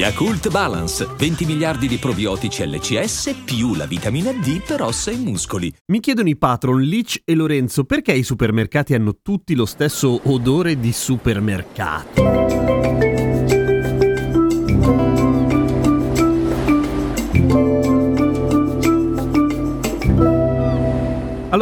Yakult Balance, 20 miliardi di probiotici LCS più la vitamina D per ossa e muscoli. Mi chiedono i patron Lich e Lorenzo perché i supermercati hanno tutti lo stesso odore di supermercato.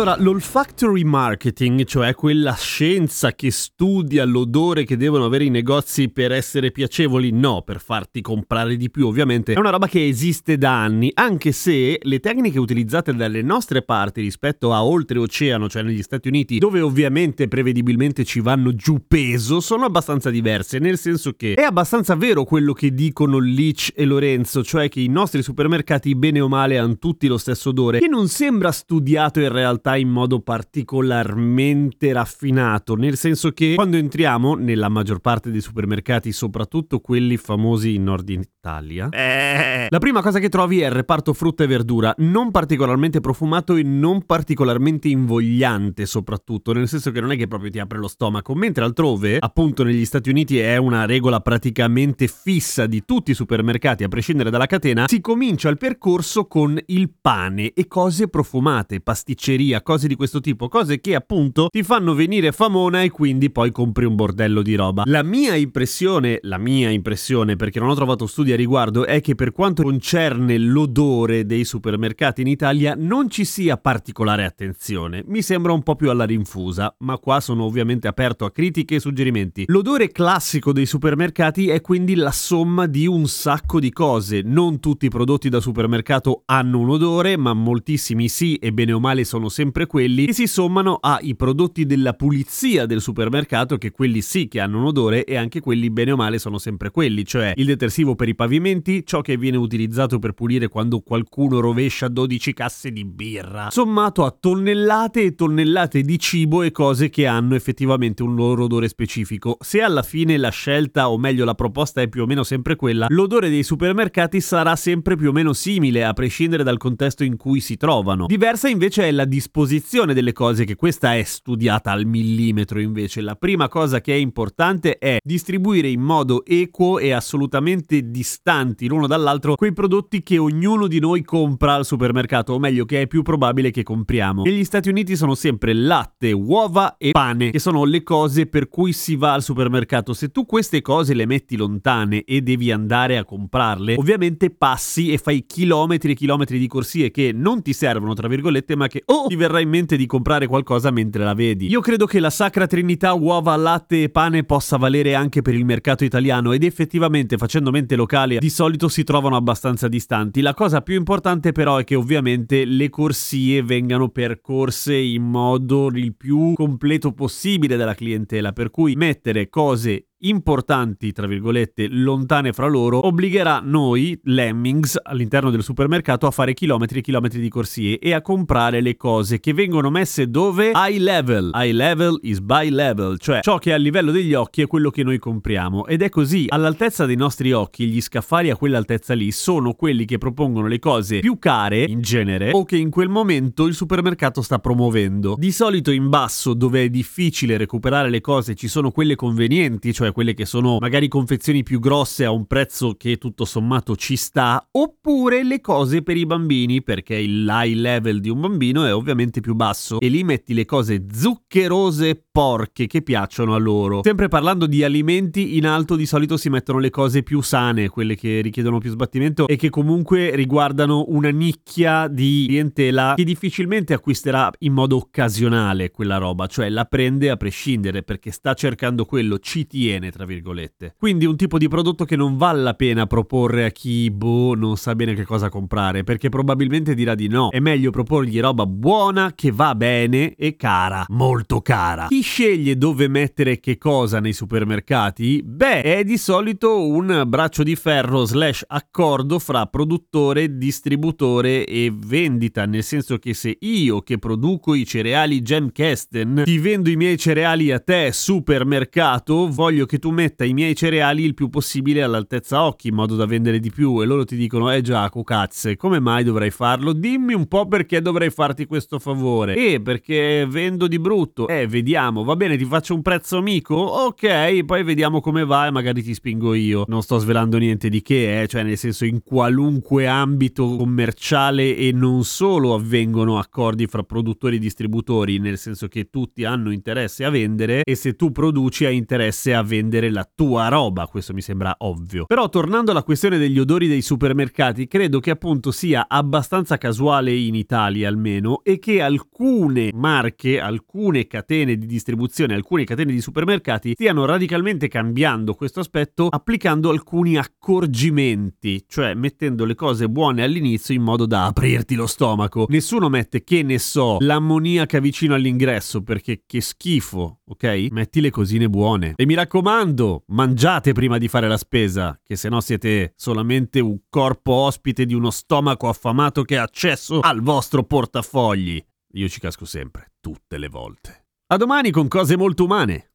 Allora, l'olfactory marketing, cioè quella scienza che studia l'odore che devono avere i negozi per essere piacevoli, no, per farti comprare di più ovviamente, è una roba che esiste da anni, anche se le tecniche utilizzate dalle nostre parti rispetto a oltreoceano, cioè negli Stati Uniti, dove ovviamente prevedibilmente ci vanno giù peso, sono abbastanza diverse, nel senso che è abbastanza vero quello che dicono Leach e Lorenzo, cioè che i nostri supermercati bene o male hanno tutti lo stesso odore, che non sembra studiato in realtà realtà in modo particolarmente raffinato, nel senso che quando entriamo nella maggior parte dei supermercati, soprattutto quelli famosi in Nord Italia, eh. la prima cosa che trovi è il reparto frutta e verdura, non particolarmente profumato e non particolarmente invogliante soprattutto, nel senso che non è che proprio ti apre lo stomaco, mentre altrove, appunto negli Stati Uniti è una regola praticamente fissa di tutti i supermercati, a prescindere dalla catena, si comincia il percorso con il pane e cose profumate, pasticceria, pizzeria, cose di questo tipo, cose che appunto ti fanno venire famona e quindi poi compri un bordello di roba. La mia impressione, la mia impressione perché non ho trovato studi a riguardo, è che per quanto concerne l'odore dei supermercati in Italia non ci sia particolare attenzione. Mi sembra un po' più alla rinfusa, ma qua sono ovviamente aperto a critiche e suggerimenti. L'odore classico dei supermercati è quindi la somma di un sacco di cose. Non tutti i prodotti da supermercato hanno un odore, ma moltissimi sì e bene o male sono sempre quelli che si sommano ai prodotti della pulizia del supermercato, che quelli sì che hanno un odore e anche quelli bene o male sono sempre quelli, cioè il detersivo per i pavimenti, ciò che viene utilizzato per pulire quando qualcuno rovescia 12 casse di birra, sommato a tonnellate e tonnellate di cibo e cose che hanno effettivamente un loro odore specifico. Se alla fine la scelta, o meglio la proposta è più o meno sempre quella, l'odore dei supermercati sarà sempre più o meno simile, a prescindere dal contesto in cui si trovano. Diversa invece è la disposizione disposizione delle cose, che questa è studiata al millimetro invece. La prima cosa che è importante è distribuire in modo equo e assolutamente distanti l'uno dall'altro quei prodotti che ognuno di noi compra al supermercato, o meglio che è più probabile che compriamo. Negli Stati Uniti sono sempre latte, uova e pane, che sono le cose per cui si va al supermercato. Se tu queste cose le metti lontane e devi andare a comprarle, ovviamente passi e fai chilometri e chilometri di corsie che non ti servono, tra virgolette, ma che oh, ti verrà in mente di comprare qualcosa mentre la vedi. Io credo che la sacra trinità uova, latte e pane possa valere anche per il mercato italiano ed effettivamente facendo mente locale di solito si trovano abbastanza distanti. La cosa più importante però è che ovviamente le corsie vengano percorse in modo il più completo possibile dalla clientela, per cui mettere cose importanti, tra virgolette, lontane fra loro, obbligherà noi, Lemmings, all'interno del supermercato a fare chilometri e chilometri di corsie e a comprare le cose che vengono messe dove? High level. High level is by level, cioè ciò che è a livello degli occhi è quello che noi compriamo. Ed è così, all'altezza dei nostri occhi, gli scaffali a quell'altezza lì sono quelli che propongono le cose più care, in genere, o che in quel momento il supermercato sta promuovendo. Di solito in basso, dove è difficile recuperare le cose, ci sono quelle convenienti, cioè cioè quelle che sono magari confezioni più grosse a un prezzo che tutto sommato ci sta, oppure le cose per i bambini, perché il high level di un bambino è ovviamente più basso e lì metti le cose zuccherose porche che piacciono a loro. Sempre parlando di alimenti, in alto di solito si mettono le cose più sane, quelle che richiedono più sbattimento e che comunque riguardano una nicchia di clientela che difficilmente acquisterà in modo occasionale quella roba, cioè la prende a prescindere perché sta cercando quello, ci tiene bene, tra virgolette. Quindi un tipo di prodotto che non vale la pena proporre a chi, boh, non sa bene che cosa comprare, perché probabilmente dirà di no. È meglio proporgli roba buona, che va bene e cara, molto cara. Chi sceglie dove mettere che cosa nei supermercati? Beh, è di solito un braccio di ferro slash accordo fra produttore, distributore e vendita, nel senso che se io che produco i cereali Gemkesten ti vendo i miei cereali a te supermercato, voglio che tu metta i miei cereali il più possibile all'altezza occhi in modo da vendere di più e loro ti dicono eh già, cazze, come mai dovrei farlo? Dimmi un po' perché dovrei farti questo favore. Eh, perché vendo di brutto. Eh, vediamo, va bene, ti faccio un prezzo amico? Ok, poi vediamo come va e magari ti spingo io. Non sto svelando niente di che, eh, cioè nel senso in qualunque ambito commerciale e non solo avvengono accordi fra produttori e distributori, nel senso che tutti hanno interesse a vendere e se tu produci hai interesse a vendere la tua roba, questo mi sembra ovvio. Però tornando alla questione degli odori dei supermercati, credo che appunto sia abbastanza casuale in Italia almeno e che alcune marche, alcune catene di distribuzione, alcune catene di supermercati stiano radicalmente cambiando questo aspetto applicando alcuni accorgimenti, cioè mettendo le cose buone all'inizio in modo da aprirti lo stomaco. Nessuno mette che ne so, l'ammoniaca vicino all'ingresso perché che schifo, ok? Metti le cosine buone. E mi raccomando, mangiate prima di fare la spesa, che se no siete solamente un corpo ospite di uno stomaco affamato che ha accesso al vostro portafogli. Io ci casco sempre, tutte le volte. A domani con cose molto umane.